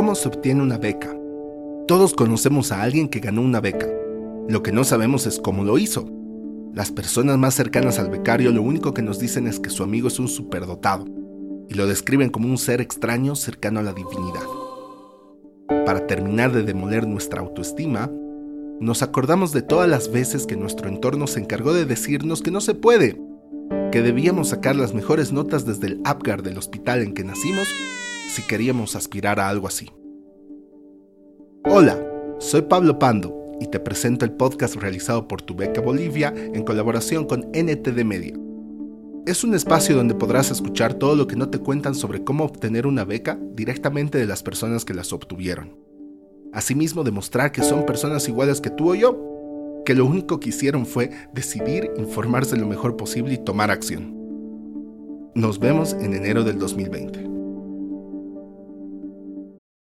¿Cómo se obtiene una beca? Todos conocemos a alguien que ganó una beca. Lo que no sabemos es cómo lo hizo. Las personas más cercanas al becario lo único que nos dicen es que su amigo es un superdotado y lo describen como un ser extraño cercano a la divinidad. Para terminar de demoler nuestra autoestima, nos acordamos de todas las veces que nuestro entorno se encargó de decirnos que no se puede, que debíamos sacar las mejores notas desde el Apgar del hospital en que nacimos si queríamos aspirar a algo así. Hola, soy Pablo Pando y te presento el podcast realizado por Tu Beca Bolivia en colaboración con NTD Media. Es un espacio donde podrás escuchar todo lo que no te cuentan sobre cómo obtener una beca directamente de las personas que las obtuvieron. Asimismo, demostrar que son personas iguales que tú o yo, que lo único que hicieron fue decidir informarse lo mejor posible y tomar acción. Nos vemos en enero del 2020.